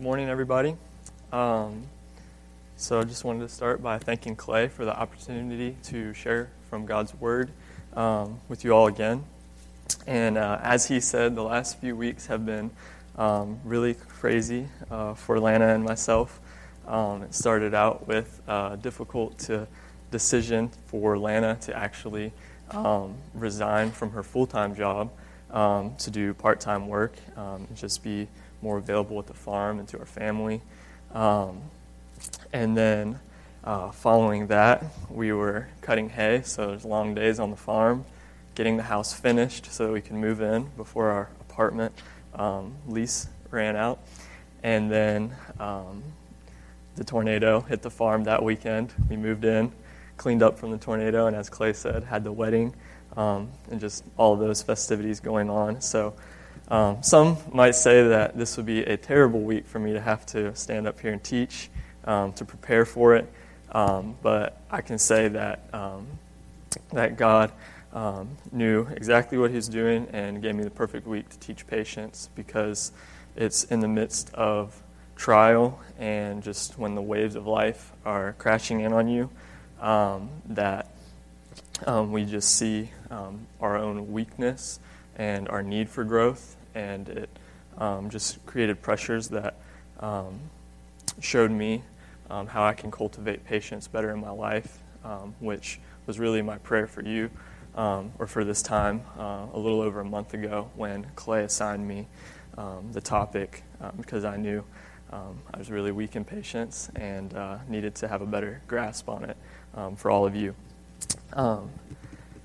morning, everybody. Um, so I just wanted to start by thanking Clay for the opportunity to share from God's Word um, with you all again. And uh, as he said, the last few weeks have been um, really crazy uh, for Lana and myself. Um, it started out with a uh, difficult decision for Lana to actually um, resign from her full time job um, to do part time work and just be more available at the farm and to our family. Um, and then uh, following that, we were cutting hay, so there's long days on the farm, getting the house finished so we can move in before our apartment um, lease ran out. And then um, the tornado hit the farm that weekend. We moved in, cleaned up from the tornado, and as Clay said, had the wedding um, and just all those festivities going on. So um, some might say that this would be a terrible week for me to have to stand up here and teach, um, to prepare for it. Um, but I can say that um, that God um, knew exactly what He's doing and gave me the perfect week to teach patience because it's in the midst of trial and just when the waves of life are crashing in on you um, that we just see our own weakness and our need for growth and it um, just created pressures that um, showed me um, how I can cultivate patience better in my life, um, which was really my prayer for you, um, or for this time uh, a little over a month ago when Clay assigned me the topic because I knew I was really weak in patience and uh, needed to have a better grasp on it for all of you.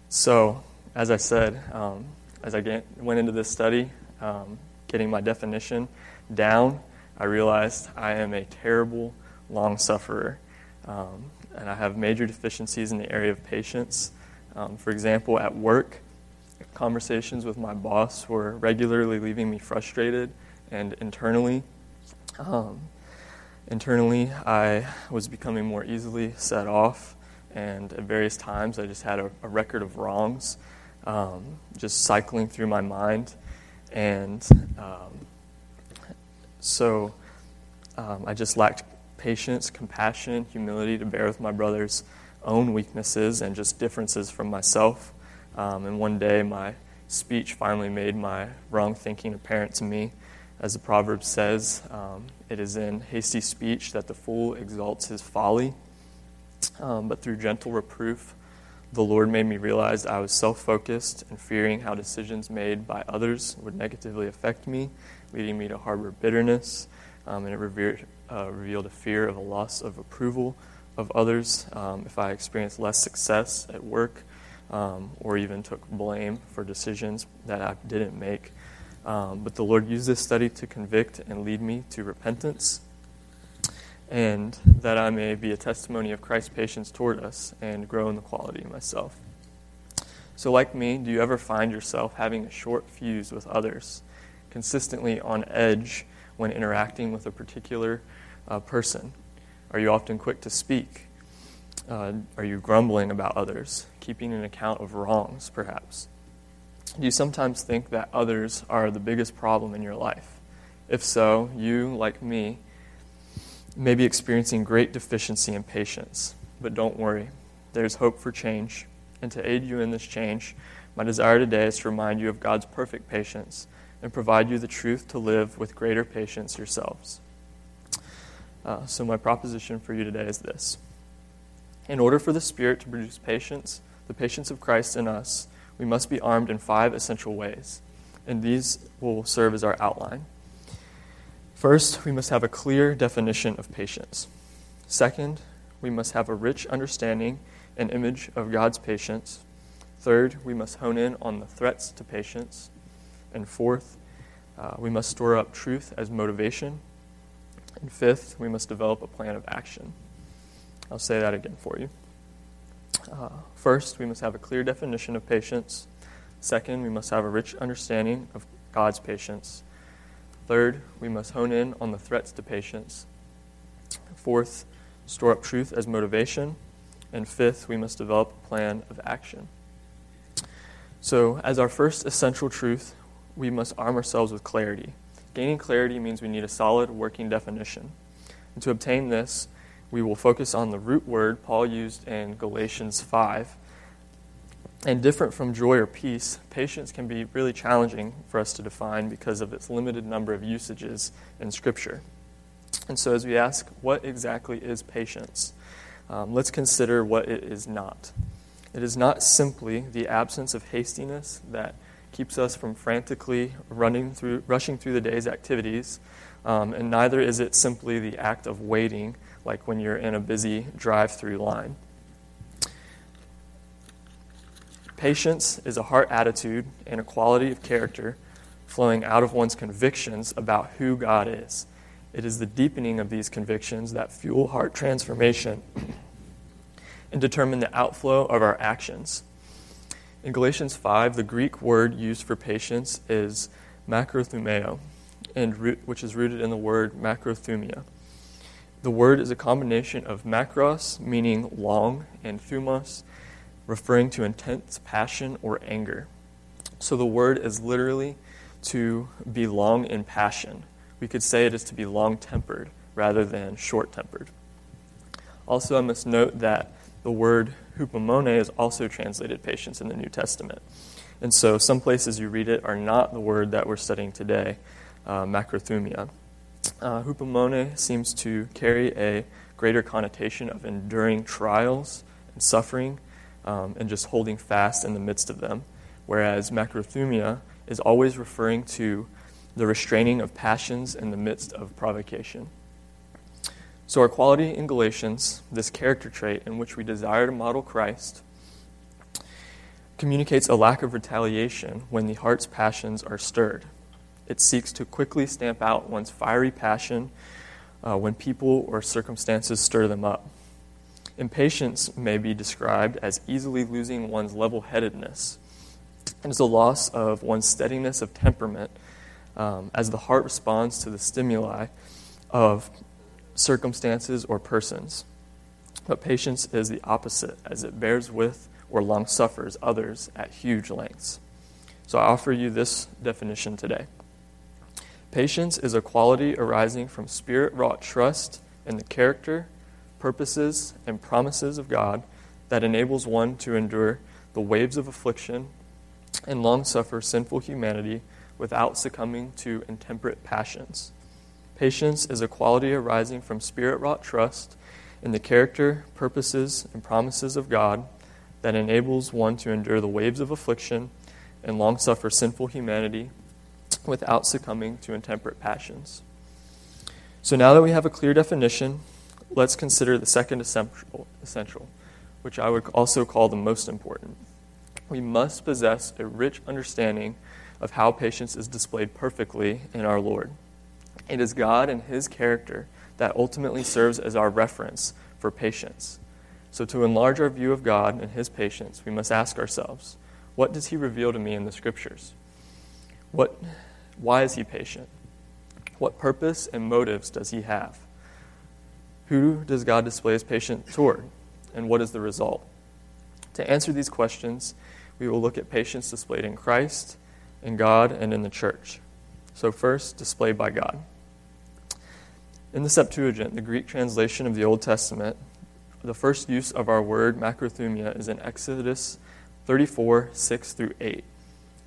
so, as I said, as I went into this study, um, getting my definition down, I realized I am a terrible long sufferer. Um, and I have major deficiencies in the area of patience. Um, for example, at work, conversations with my boss were regularly leaving me frustrated and internally. Um, internally, I was becoming more easily set off, and at various times, I just had a, a record of wrongs um, just cycling through my mind. And um, so um, I just lacked patience, compassion, humility to bear with my brother's own weaknesses and just differences from myself. Um, and one day, my speech finally made my wrong thinking apparent to me. As the proverb says, um, it is in hasty speech that the fool exalts his folly. Um, but through gentle reproof, the Lord made me realize I was self focused and fearing how decisions made by others would negatively affect me, leading me to harbor bitterness. Um, and it revealed, uh, revealed a fear of a loss of approval of others um, if I experienced less success at work um, or even took blame for decisions that I didn't make. Um, but the Lord used this study to convict and lead me to repentance and that I may be a testimony of Christ's patience toward us and grow in the quality myself. So, like me, do you ever find yourself having a short fuse with others, consistently on edge when interacting with a particular uh, person? Are you often quick to speak? Uh, are you grumbling about others, keeping an account of wrongs, perhaps? Do you sometimes think that others are the biggest problem in your life? If so, you, like me, may be experiencing great deficiency in patience. But don't worry, there's hope for change. And to aid you in this change, my desire today is to remind you of God's perfect patience and provide you the truth to live with greater patience yourselves. Uh, so, my proposition for you today is this In order for the Spirit to produce patience, the patience of Christ in us, we must be armed in five essential ways. And these will serve as our outline. First, we must have a clear definition of patience. Second, we must have a rich understanding and image of God's patience. Third, we must hone in on the threats to patience. And fourth, uh, we must store up truth as motivation. And fifth, we must develop a plan of action. I'll say that again for you. Uh, first, we must have a clear definition of patience. Second, we must have a rich understanding of God's patience. Third, we must hone in on the threats to patience. Fourth, store up truth as motivation. And fifth, we must develop a plan of action. So, as our first essential truth, we must arm ourselves with clarity. Gaining clarity means we need a solid working definition. And to obtain this, we will focus on the root word Paul used in Galatians 5. And different from joy or peace, patience can be really challenging for us to define because of its limited number of usages in Scripture. And so, as we ask, what exactly is patience? Um, let's consider what it is not. It is not simply the absence of hastiness that keeps us from frantically running through, rushing through the day's activities, um, and neither is it simply the act of waiting, like when you're in a busy drive through line. Patience is a heart attitude and a quality of character flowing out of one's convictions about who God is. It is the deepening of these convictions that fuel heart transformation and determine the outflow of our actions. In Galatians 5, the Greek word used for patience is macrothumeo, and root, which is rooted in the word macrothumia. The word is a combination of macros, meaning long, and thumos, referring to intense passion or anger. So the word is literally to be long in passion we could say it is to be long tempered rather than short tempered. Also, I must note that the word hupomone is also translated patience in the New Testament. And so, some places you read it are not the word that we're studying today, uh, macrothumia. Uh, hupomone seems to carry a greater connotation of enduring trials and suffering um, and just holding fast in the midst of them, whereas macrothumia is always referring to the restraining of passions in the midst of provocation. So, our quality in Galatians, this character trait in which we desire to model Christ, communicates a lack of retaliation when the heart's passions are stirred. It seeks to quickly stamp out one's fiery passion uh, when people or circumstances stir them up. Impatience may be described as easily losing one's level headedness. Is a loss of one's steadiness of temperament um, as the heart responds to the stimuli of circumstances or persons. But patience is the opposite, as it bears with or long suffers others at huge lengths. So I offer you this definition today. Patience is a quality arising from spirit wrought trust in the character, purposes, and promises of God that enables one to endure the waves of affliction and long suffer sinful humanity without succumbing to intemperate passions. Patience is a quality arising from spirit wrought trust in the character, purposes, and promises of God that enables one to endure the waves of affliction and long suffer sinful humanity without succumbing to intemperate passions. So now that we have a clear definition, let's consider the second essential, essential, which I would also call the most important. We must possess a rich understanding of how patience is displayed perfectly in our Lord. It is God and His character that ultimately serves as our reference for patience. So, to enlarge our view of God and His patience, we must ask ourselves what does He reveal to me in the Scriptures? What, why is He patient? What purpose and motives does He have? Who does God display His patience toward? And what is the result? To answer these questions, we will look at patience displayed in Christ in God and in the church. So, first, displayed by God. In the Septuagint, the Greek translation of the Old Testament, the first use of our word macrothumia is in Exodus 34 6 through 8.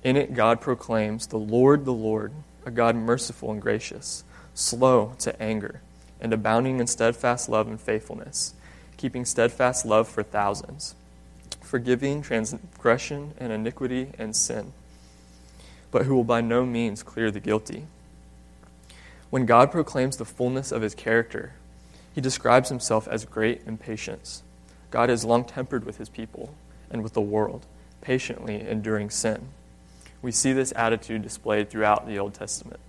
In it, God proclaims, The Lord, the Lord, a God merciful and gracious, slow to anger, and abounding in steadfast love and faithfulness, keeping steadfast love for thousands, forgiving transgression and iniquity and sin but who will by no means clear the guilty. When God proclaims the fullness of his character, he describes himself as great in patience. God is long tempered with his people and with the world, patiently enduring sin. We see this attitude displayed throughout the Old Testament.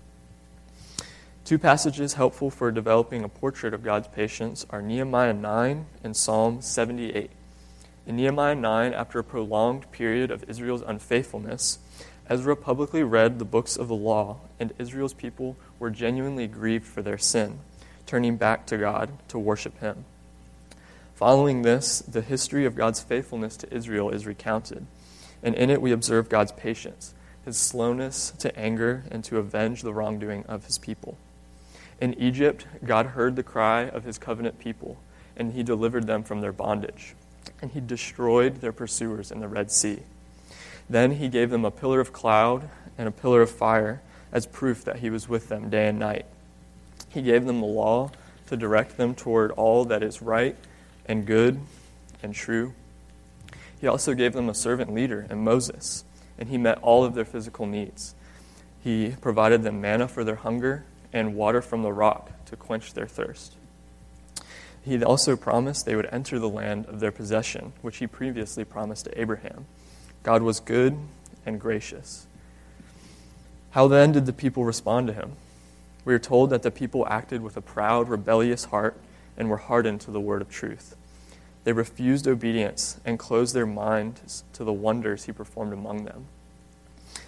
Two passages helpful for developing a portrait of God's patience are Nehemiah 9 and Psalm 78. In Nehemiah 9, after a prolonged period of Israel's unfaithfulness, Ezra publicly read the books of the law, and Israel's people were genuinely grieved for their sin, turning back to God to worship Him. Following this, the history of God's faithfulness to Israel is recounted, and in it we observe God's patience, his slowness to anger and to avenge the wrongdoing of his people. In Egypt, God heard the cry of his covenant people, and he delivered them from their bondage, and he destroyed their pursuers in the Red Sea. Then he gave them a pillar of cloud and a pillar of fire as proof that he was with them day and night. He gave them the law to direct them toward all that is right and good and true. He also gave them a servant leader in Moses, and he met all of their physical needs. He provided them manna for their hunger and water from the rock to quench their thirst. He also promised they would enter the land of their possession, which he previously promised to Abraham. God was good and gracious. How then did the people respond to him? We are told that the people acted with a proud, rebellious heart and were hardened to the word of truth. They refused obedience and closed their minds to the wonders he performed among them.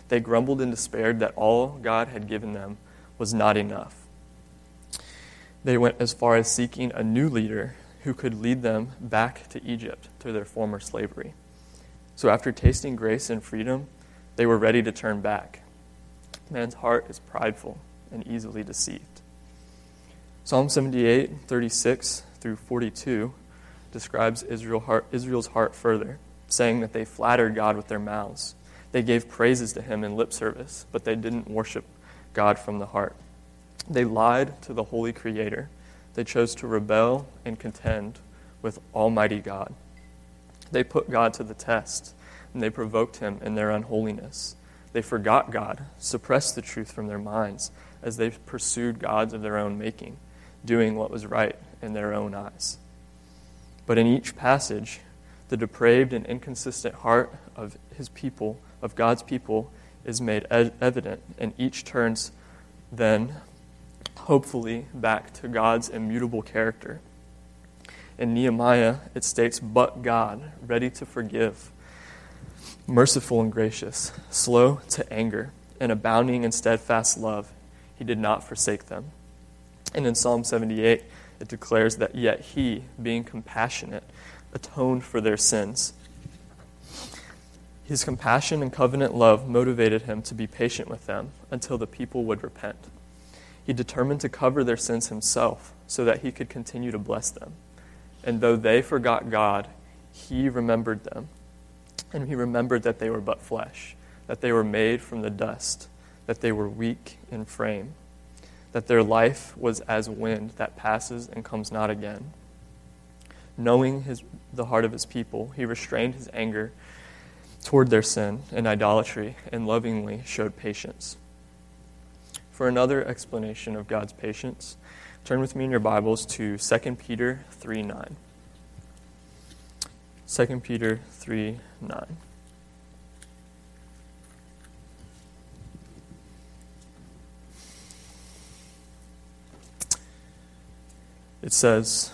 They grumbled and despaired that all God had given them was not enough. They went as far as seeking a new leader who could lead them back to Egypt to their former slavery. So, after tasting grace and freedom, they were ready to turn back. Man's heart is prideful and easily deceived. Psalm 78, 36 through 42 describes Israel heart, Israel's heart further, saying that they flattered God with their mouths. They gave praises to him in lip service, but they didn't worship God from the heart. They lied to the holy Creator. They chose to rebel and contend with Almighty God. They put God to the test, and they provoked him in their unholiness. They forgot God, suppressed the truth from their minds as they pursued gods of their own making, doing what was right in their own eyes. But in each passage, the depraved and inconsistent heart of his people, of God's people, is made evident, and each turns then, hopefully, back to God's immutable character. In Nehemiah, it states, But God, ready to forgive, merciful and gracious, slow to anger, and abounding in steadfast love, he did not forsake them. And in Psalm 78, it declares that yet he, being compassionate, atoned for their sins. His compassion and covenant love motivated him to be patient with them until the people would repent. He determined to cover their sins himself so that he could continue to bless them. And though they forgot God, he remembered them. And he remembered that they were but flesh, that they were made from the dust, that they were weak in frame that their life was as wind that passes and comes not again. Knowing his, the heart of his people, he restrained his anger toward their sin and idolatry and lovingly showed patience. For another explanation of God's patience, turn with me in your Bibles to 2 Peter 3 9. 2 Peter 3 9. it says,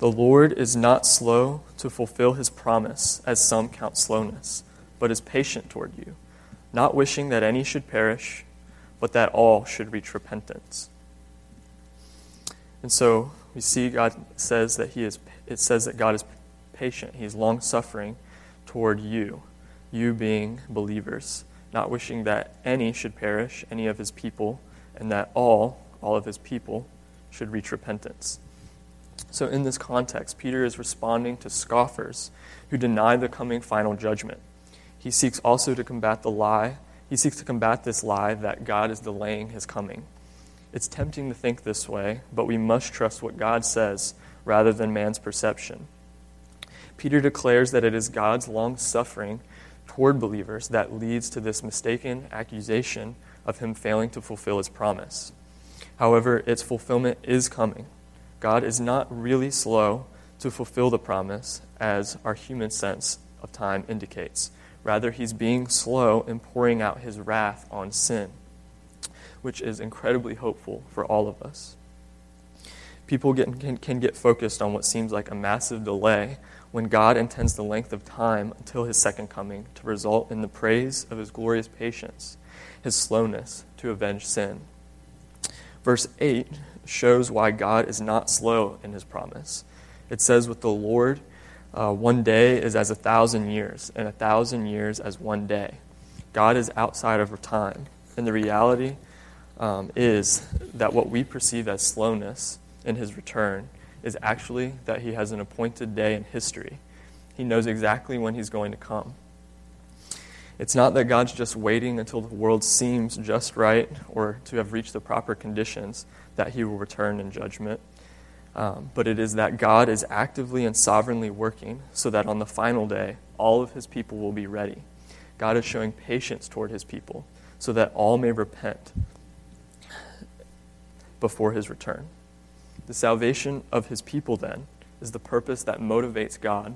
The Lord is not slow to fulfill his promise, as some count slowness, but is patient toward you, not wishing that any should perish, but that all should reach repentance. And so we see God says that he is it says that God is patient. He is long suffering toward you, you being believers, not wishing that any should perish, any of his people, and that all, all of his people, should reach repentance. So, in this context, Peter is responding to scoffers who deny the coming final judgment. He seeks also to combat the lie. He seeks to combat this lie that God is delaying his coming. It's tempting to think this way, but we must trust what God says rather than man's perception. Peter declares that it is God's long suffering toward believers that leads to this mistaken accusation of him failing to fulfill his promise. However, its fulfillment is coming. God is not really slow to fulfill the promise, as our human sense of time indicates. Rather, he's being slow in pouring out his wrath on sin, which is incredibly hopeful for all of us. People get, can, can get focused on what seems like a massive delay when God intends the length of time until his second coming to result in the praise of his glorious patience, his slowness to avenge sin. Verse 8 shows why God is not slow in his promise. It says, With the Lord, Uh, one day is as a thousand years, and a thousand years as one day. God is outside of time. And the reality um, is that what we perceive as slowness in his return is actually that he has an appointed day in history. He knows exactly when he's going to come. It's not that God's just waiting until the world seems just right or to have reached the proper conditions that he will return in judgment. Um, but it is that God is actively and sovereignly working so that on the final day, all of his people will be ready. God is showing patience toward his people so that all may repent before his return. The salvation of his people, then, is the purpose that motivates God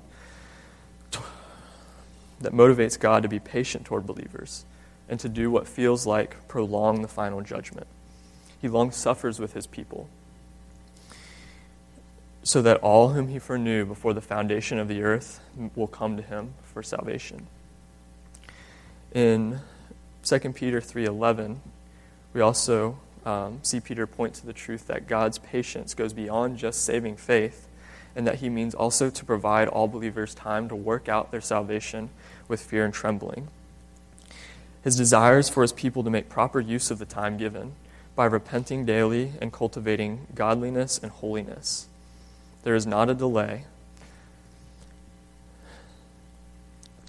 that motivates God to be patient toward believers and to do what feels like prolong the final judgment. He long suffers with his people so that all whom he foreknew before the foundation of the earth will come to him for salvation. In 2 Peter 3:11, we also um, see Peter point to the truth that God's patience goes beyond just saving faith, and that he means also to provide all believers time to work out their salvation with fear and trembling. His desires for his people to make proper use of the time given by repenting daily and cultivating godliness and holiness. There is not a delay.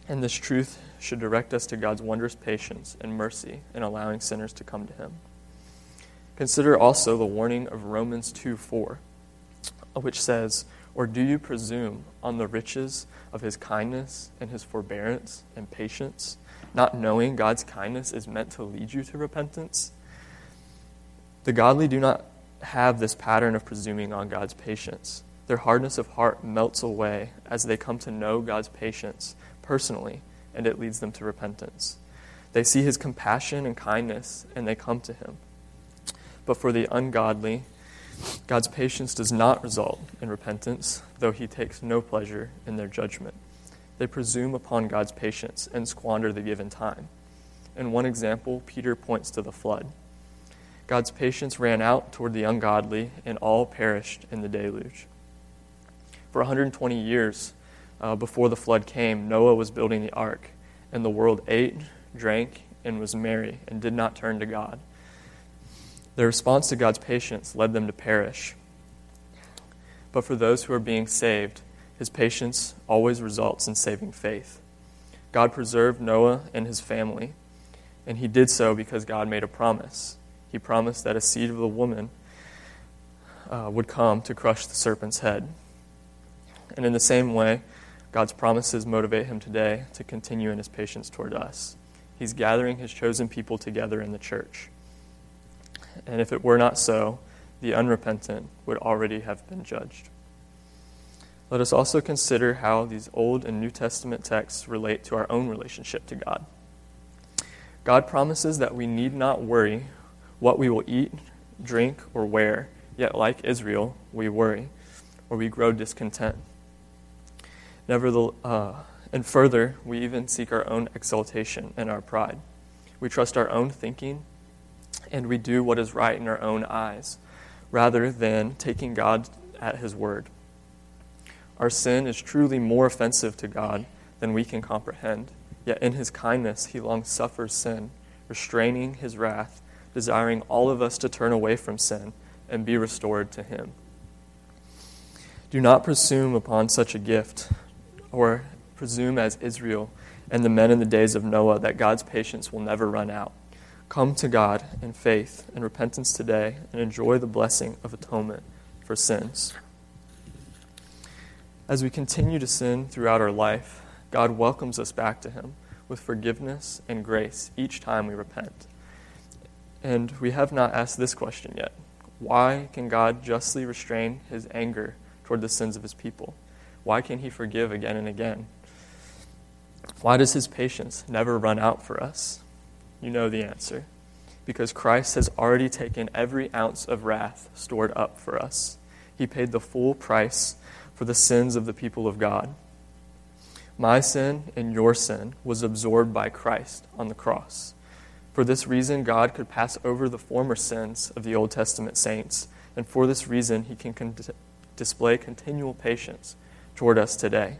And this truth should direct us to God's wondrous patience and mercy in allowing sinners to come to him. Consider also the warning of Romans 2 4, which says, Or do you presume on the riches of his kindness and his forbearance and patience, not knowing God's kindness is meant to lead you to repentance? The godly do not have this pattern of presuming on God's patience. Their hardness of heart melts away as they come to know God's patience personally, and it leads them to repentance. They see his compassion and kindness, and they come to him. But for the ungodly, God's patience does not result in repentance, though he takes no pleasure in their judgment. They presume upon God's patience and squander the given time. In one example, Peter points to the flood. God's patience ran out toward the ungodly, and all perished in the deluge. For 120 years uh, before the flood came, Noah was building the ark, and the world ate, drank, and was merry, and did not turn to God. Their response to God's patience led them to perish. But for those who are being saved, his patience always results in saving faith. God preserved Noah and his family, and he did so because God made a promise. He promised that a seed of the woman uh, would come to crush the serpent's head. And in the same way, God's promises motivate him today to continue in his patience toward us. He's gathering his chosen people together in the church. And if it were not so, the unrepentant would already have been judged. Let us also consider how these Old and New Testament texts relate to our own relationship to God. God promises that we need not worry what we will eat, drink, or wear, yet, like Israel, we worry, or we grow discontent. Nevertheless, uh, and further, we even seek our own exaltation and our pride. We trust our own thinking and we do what is right in our own eyes, rather than taking God at His word. Our sin is truly more offensive to God than we can comprehend, yet in His kindness He long suffers sin, restraining His wrath, desiring all of us to turn away from sin and be restored to Him. Do not presume upon such a gift, or presume as Israel and the men in the days of Noah that God's patience will never run out. Come to God in faith and repentance today and enjoy the blessing of atonement for sins. As we continue to sin throughout our life, God welcomes us back to Him with forgiveness and grace each time we repent. And we have not asked this question yet Why can God justly restrain His anger toward the sins of His people? Why can He forgive again and again? Why does His patience never run out for us? You know the answer. Because Christ has already taken every ounce of wrath stored up for us. He paid the full price for the sins of the people of God. My sin and your sin was absorbed by Christ on the cross. For this reason, God could pass over the former sins of the Old Testament saints, and for this reason, He can con- display continual patience toward us today.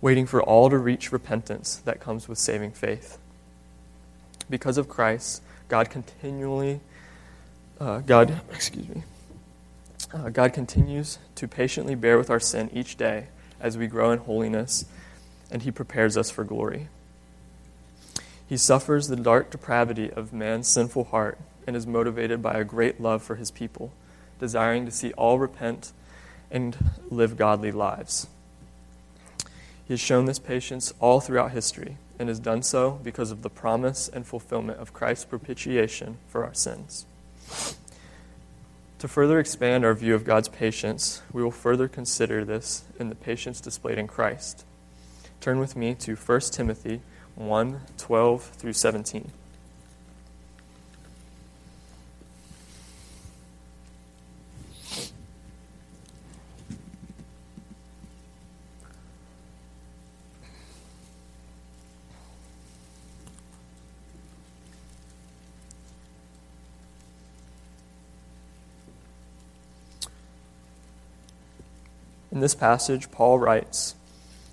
waiting for all to reach repentance that comes with saving faith. Because of Christ, God continually, uh, God, excuse me, uh, God continues to patiently bear with our sin each day as we grow in holiness, and He prepares us for glory. He suffers the dark depravity of man's sinful heart and is motivated by a great love for His people, desiring to see all repent and live godly lives. He has shown this patience all throughout history and has done so because of the promise and fulfillment of Christ's propitiation for our sins. To further expand our view of God's patience, we will further consider this in the patience displayed in Christ. Turn with me to 1 Timothy 1 12 through 17. In this passage, Paul writes,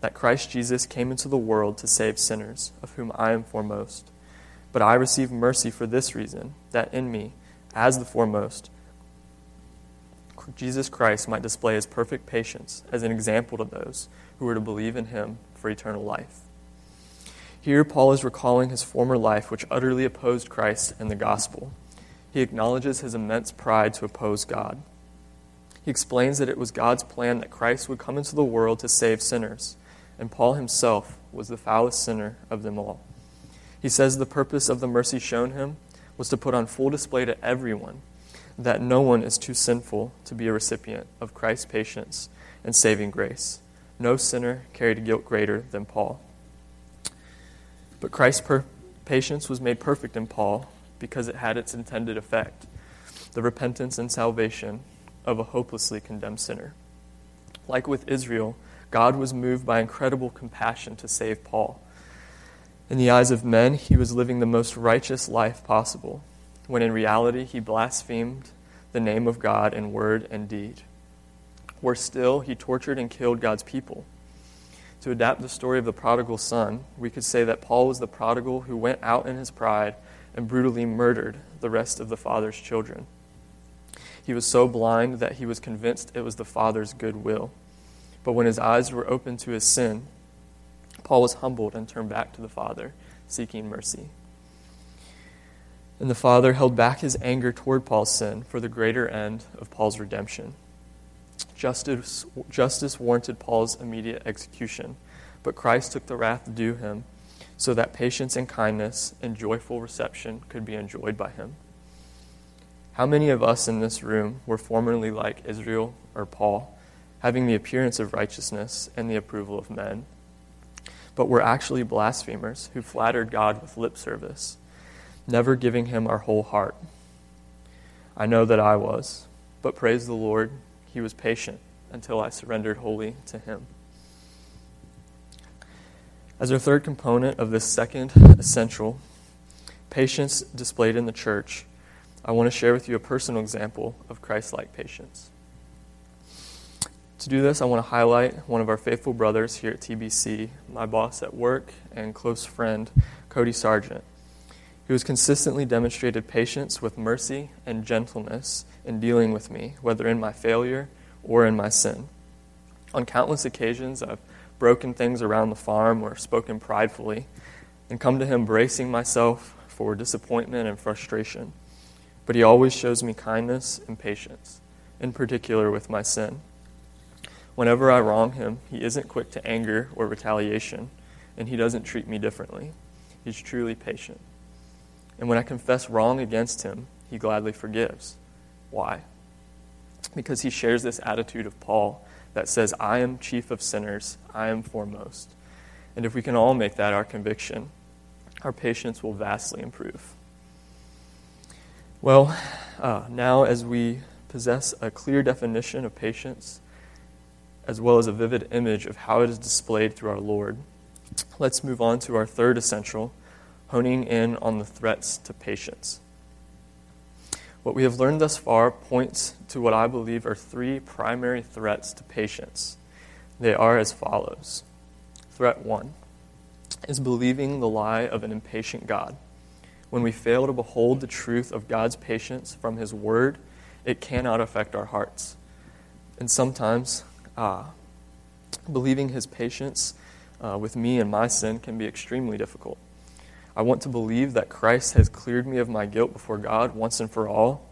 that Christ Jesus came into the world to save sinners, of whom I am foremost. But I receive mercy for this reason, that in me, as the foremost, Jesus Christ might display his perfect patience as an example to those who were to believe in him for eternal life. Here, Paul is recalling his former life, which utterly opposed Christ and the gospel. He acknowledges his immense pride to oppose God. He explains that it was God's plan that Christ would come into the world to save sinners and Paul himself was the foulest sinner of them all. He says the purpose of the mercy shown him was to put on full display to everyone that no one is too sinful to be a recipient of Christ's patience and saving grace. No sinner carried a guilt greater than Paul. But Christ's per- patience was made perfect in Paul because it had its intended effect the repentance and salvation of a hopelessly condemned sinner. Like with Israel, God was moved by incredible compassion to save Paul. In the eyes of men, he was living the most righteous life possible, when in reality he blasphemed the name of God in word and deed. Worse still, he tortured and killed God's people. To adapt the story of the prodigal son, we could say that Paul was the prodigal who went out in his pride and brutally murdered the rest of the father's children. He was so blind that he was convinced it was the father's good will. But when his eyes were opened to his sin, Paul was humbled and turned back to the Father, seeking mercy. And the Father held back his anger toward Paul's sin for the greater end of Paul's redemption. Justice, justice warranted Paul's immediate execution, but Christ took the wrath due him so that patience and kindness and joyful reception could be enjoyed by him. How many of us in this room were formerly like Israel or Paul? Having the appearance of righteousness and the approval of men, but were actually blasphemers who flattered God with lip service, never giving him our whole heart. I know that I was, but praise the Lord, he was patient until I surrendered wholly to him. As our third component of this second essential, patience displayed in the church, I want to share with you a personal example of Christ like patience. To do this, I want to highlight one of our faithful brothers here at TBC, my boss at work and close friend, Cody Sargent, who has consistently demonstrated patience with mercy and gentleness in dealing with me, whether in my failure or in my sin. On countless occasions, I've broken things around the farm or spoken pridefully and come to him bracing myself for disappointment and frustration. But he always shows me kindness and patience, in particular with my sin. Whenever I wrong him, he isn't quick to anger or retaliation, and he doesn't treat me differently. He's truly patient. And when I confess wrong against him, he gladly forgives. Why? Because he shares this attitude of Paul that says, I am chief of sinners, I am foremost. And if we can all make that our conviction, our patience will vastly improve. Well, uh, now as we possess a clear definition of patience, as well as a vivid image of how it is displayed through our Lord, let's move on to our third essential, honing in on the threats to patience. What we have learned thus far points to what I believe are three primary threats to patience. They are as follows Threat one is believing the lie of an impatient God. When we fail to behold the truth of God's patience from His Word, it cannot affect our hearts. And sometimes, uh, believing His patience uh, with me and my sin can be extremely difficult. I want to believe that Christ has cleared me of my guilt before God once and for all.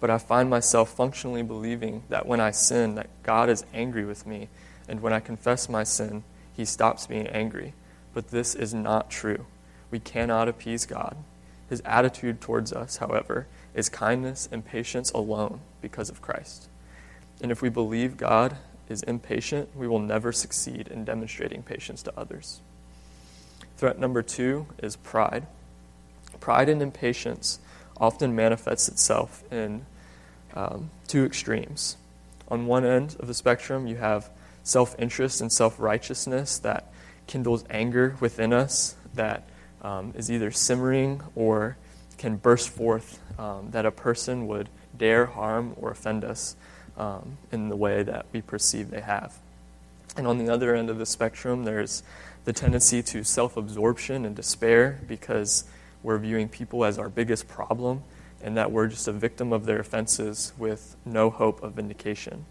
But I find myself functionally believing that when I sin, that God is angry with me, and when I confess my sin, he stops being angry. But this is not true. We cannot appease God. His attitude towards us, however, is kindness and patience alone because of Christ. And if we believe God is impatient, we will never succeed in demonstrating patience to others. Threat number two is pride. Pride and impatience often manifests itself in um, two extremes. On one end of the spectrum, you have self interest and self righteousness that kindles anger within us that um, is either simmering or can burst forth um, that a person would dare harm or offend us um, in the way that we perceive they have. And on the other end of the spectrum, there's the tendency to self absorption and despair because we're viewing people as our biggest problem and that we're just a victim of their offenses with no hope of vindication.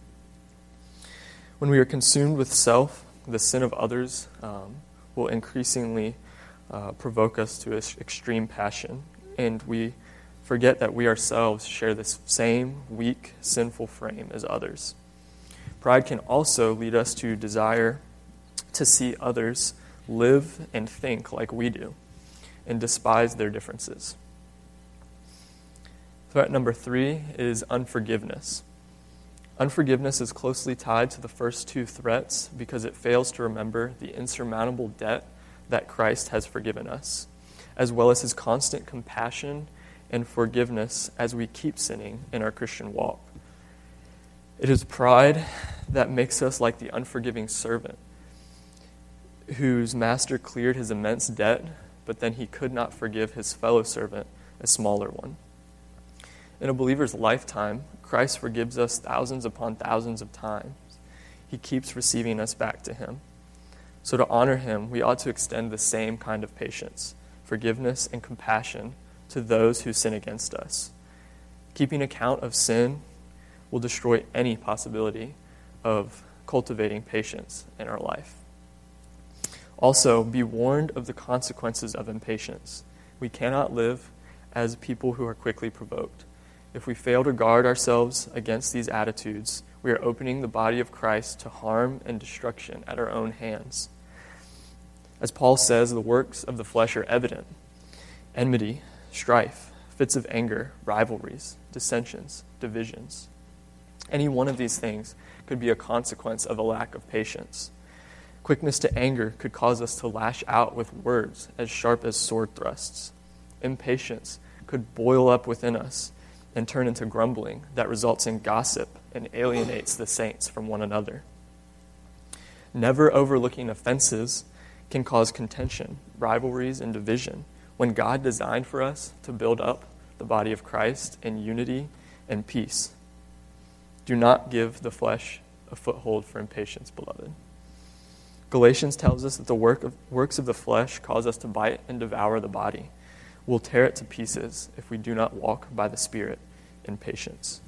When we are consumed with self, the sin of others um, will increasingly uh, provoke us to extreme passion, and we forget that we ourselves share this same weak, sinful frame as others. Pride can also lead us to desire to see others live and think like we do and despise their differences. Threat number three is unforgiveness. Unforgiveness is closely tied to the first two threats because it fails to remember the insurmountable debt that Christ has forgiven us, as well as his constant compassion and forgiveness as we keep sinning in our Christian walk. It is pride that makes us like the unforgiving servant whose master cleared his immense debt, but then he could not forgive his fellow servant, a smaller one. In a believer's lifetime, Christ forgives us thousands upon thousands of times. He keeps receiving us back to him. So, to honor him, we ought to extend the same kind of patience, forgiveness, and compassion to those who sin against us. Keeping account of sin will destroy any possibility of cultivating patience in our life. Also, be warned of the consequences of impatience. We cannot live as people who are quickly provoked. If we fail to guard ourselves against these attitudes, we are opening the body of Christ to harm and destruction at our own hands. As Paul says, the works of the flesh are evident enmity, strife, fits of anger, rivalries, dissensions, divisions. Any one of these things could be a consequence of a lack of patience. Quickness to anger could cause us to lash out with words as sharp as sword thrusts. Impatience could boil up within us and turn into grumbling that results in gossip and alienates the saints from one another. Never overlooking offenses can cause contention, rivalries, and division when God designed for us to build up the body of Christ in unity and peace. Do not give the flesh a foothold for impatience, beloved. Galatians tells us that the work of, works of the flesh cause us to bite and devour the body. We'll tear it to pieces if we do not walk by the Spirit in patience.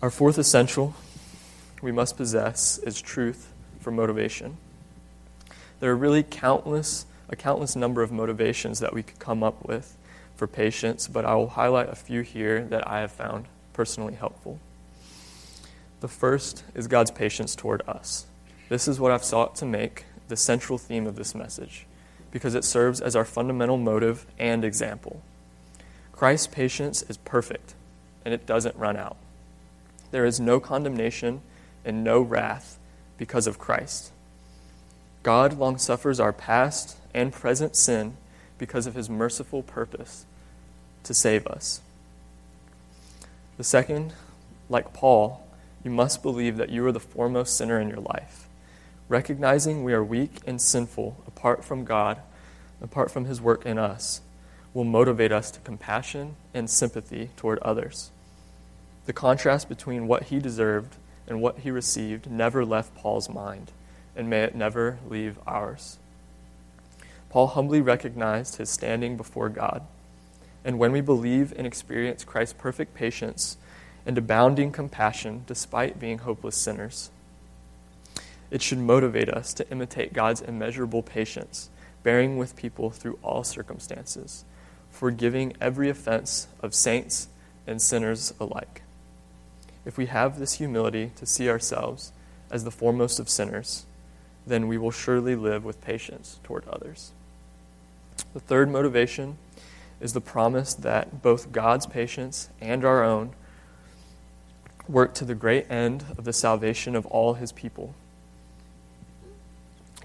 Our fourth essential we must possess is truth for motivation. There are really countless, a countless number of motivations that we could come up with for patience, but I will highlight a few here that I have found personally helpful. The first is God's patience toward us. This is what I've sought to make the central theme of this message because it serves as our fundamental motive and example. Christ's patience is perfect and it doesn't run out. There is no condemnation and no wrath because of Christ. God long suffers our past and present sin because of his merciful purpose to save us. The second, like Paul, you must believe that you are the foremost sinner in your life. Recognizing we are weak and sinful apart from God, apart from his work in us, will motivate us to compassion and sympathy toward others. The contrast between what he deserved and what he received never left Paul's mind and may it never leave ours. Paul humbly recognized his standing before God. And when we believe and experience Christ's perfect patience and abounding compassion despite being hopeless sinners, it should motivate us to imitate God's immeasurable patience, bearing with people through all circumstances, forgiving every offense of saints and sinners alike. If we have this humility to see ourselves as the foremost of sinners, then we will surely live with patience toward others. The third motivation is the promise that both God's patience and our own work to the great end of the salvation of all his people.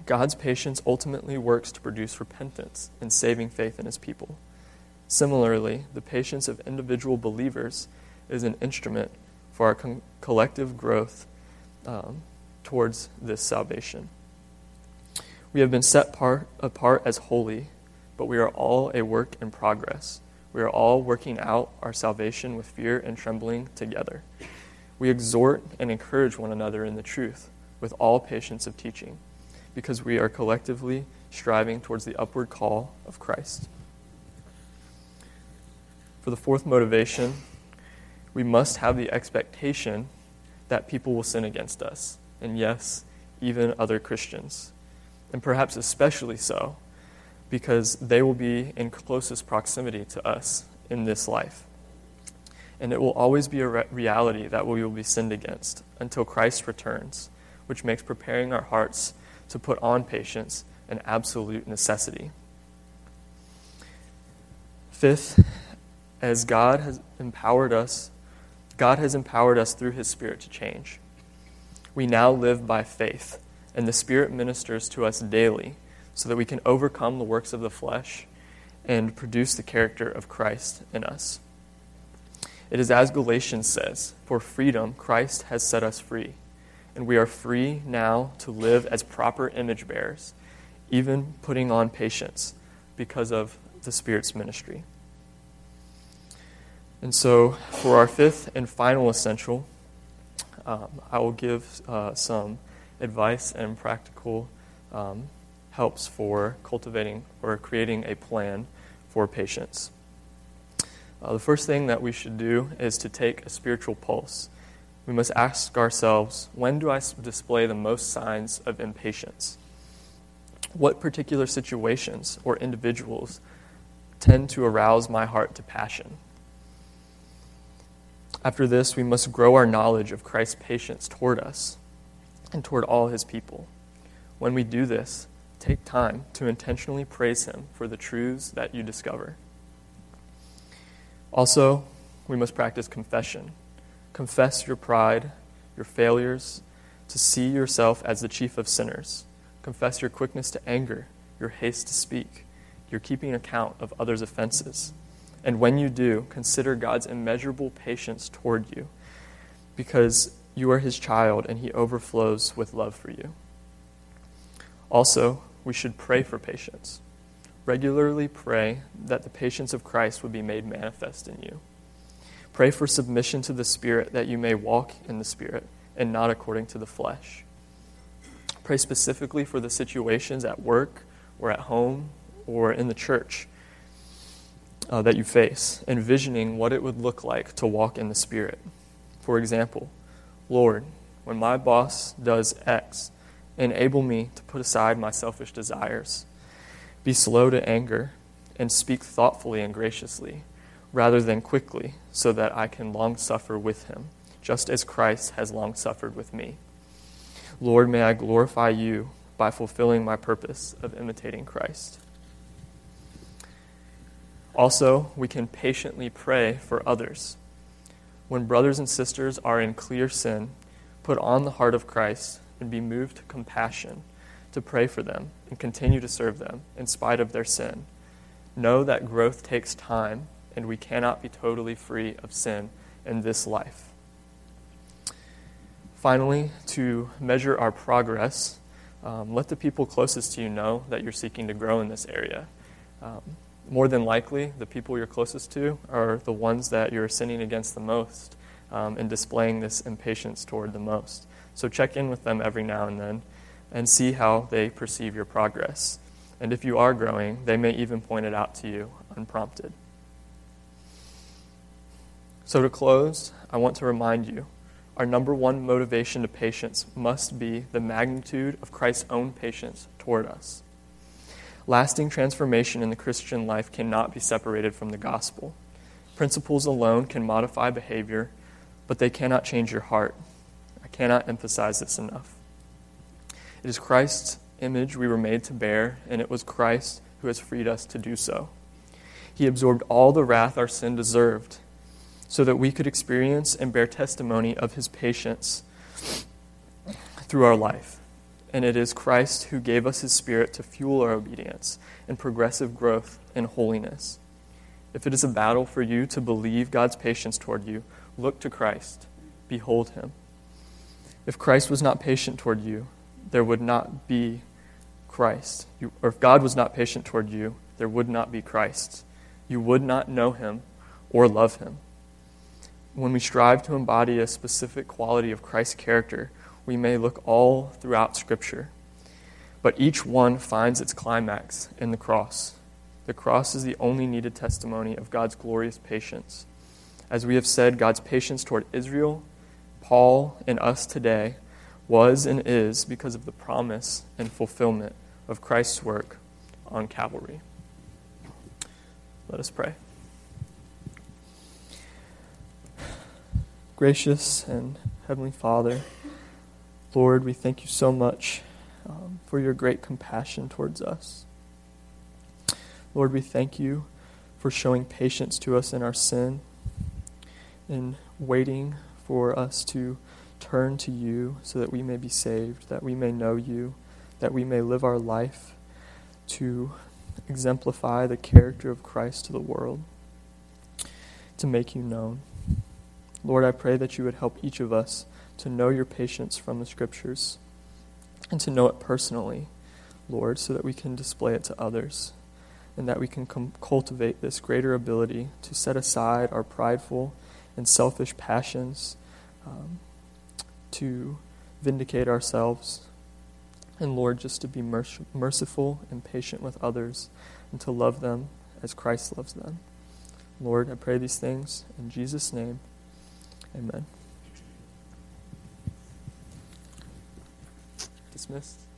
God's patience ultimately works to produce repentance and saving faith in his people. Similarly, the patience of individual believers is an instrument for our con- collective growth um, towards this salvation. We have been set part, apart as holy, but we are all a work in progress. We are all working out our salvation with fear and trembling together. We exhort and encourage one another in the truth with all patience of teaching, because we are collectively striving towards the upward call of Christ. For the fourth motivation, we must have the expectation that people will sin against us, and yes, even other Christians and perhaps especially so because they will be in closest proximity to us in this life. And it will always be a re- reality that we will be sinned against until Christ returns, which makes preparing our hearts to put on patience an absolute necessity. Fifth, as God has empowered us, God has empowered us through his Spirit to change. We now live by faith and the Spirit ministers to us daily so that we can overcome the works of the flesh and produce the character of Christ in us. It is as Galatians says For freedom, Christ has set us free, and we are free now to live as proper image bearers, even putting on patience because of the Spirit's ministry. And so, for our fifth and final essential, um, I will give uh, some advice and practical um, helps for cultivating or creating a plan for patience. Uh, the first thing that we should do is to take a spiritual pulse. We must ask ourselves when do I display the most signs of impatience? What particular situations or individuals tend to arouse my heart to passion? After this, we must grow our knowledge of Christ's patience toward us and toward all his people. When we do this, take time to intentionally praise him for the truths that you discover. Also, we must practice confession. Confess your pride, your failures, to see yourself as the chief of sinners. Confess your quickness to anger, your haste to speak, your keeping account of others' offenses. And when you do, consider God's immeasurable patience toward you, because you are his child, and he overflows with love for you. Also, we should pray for patience. Regularly pray that the patience of Christ would be made manifest in you. Pray for submission to the Spirit that you may walk in the Spirit and not according to the flesh. Pray specifically for the situations at work or at home or in the church uh, that you face, envisioning what it would look like to walk in the Spirit. For example, Lord, when my boss does X, enable me to put aside my selfish desires, be slow to anger, and speak thoughtfully and graciously, rather than quickly, so that I can long suffer with him, just as Christ has long suffered with me. Lord, may I glorify you by fulfilling my purpose of imitating Christ. Also, we can patiently pray for others when brothers and sisters are in clear sin, put on the heart of Christ and be moved to compassion to pray for them and continue to serve them in spite of their sin. Know that growth takes time, and we cannot be totally free of sin in this life. Finally, to measure our progress, um, let the people closest to you know that you're seeking to grow in this area. Um, more than likely, the people you're closest to are the ones that you're sinning against the most um, and displaying this impatience toward the most. So check in with them every now and then and see how they perceive your progress. And if you are growing, they may even point it out to you unprompted. So, to close, I want to remind you our number one motivation to patience must be the magnitude of Christ's own patience toward us. Lasting transformation in the Christian life cannot be separated from the gospel. Principles alone can modify behavior, but they cannot change your heart. I cannot emphasize this enough. It is Christ's image we were made to bear, and it was Christ who has freed us to do so. He absorbed all the wrath our sin deserved so that we could experience and bear testimony of his patience through our life. And it is Christ who gave us his Spirit to fuel our obedience and progressive growth in holiness. If it is a battle for you to believe God's patience toward you, look to Christ. Behold him. If Christ was not patient toward you, there would not be Christ. You, or if God was not patient toward you, there would not be Christ. You would not know him or love him. When we strive to embody a specific quality of Christ's character, we may look all throughout Scripture. But each one finds its climax in the cross. The cross is the only needed testimony of God's glorious patience. As we have said, God's patience toward Israel, Paul, and us today was and is because of the promise and fulfillment of Christ's work on Calvary. Let us pray. Gracious and Heavenly Father, Lord, we thank you so much um, for your great compassion towards us. Lord, we thank you for showing patience to us in our sin and waiting for us to turn to you so that we may be saved, that we may know you, that we may live our life to exemplify the character of Christ to the world, to make you known. Lord, I pray that you would help each of us to know your patience from the Scriptures and to know it personally, Lord, so that we can display it to others and that we can com- cultivate this greater ability to set aside our prideful and selfish passions. Um, to vindicate ourselves. And Lord, just to be merciful and patient with others and to love them as Christ loves them. Lord, I pray these things in Jesus' name. Amen. Dismissed.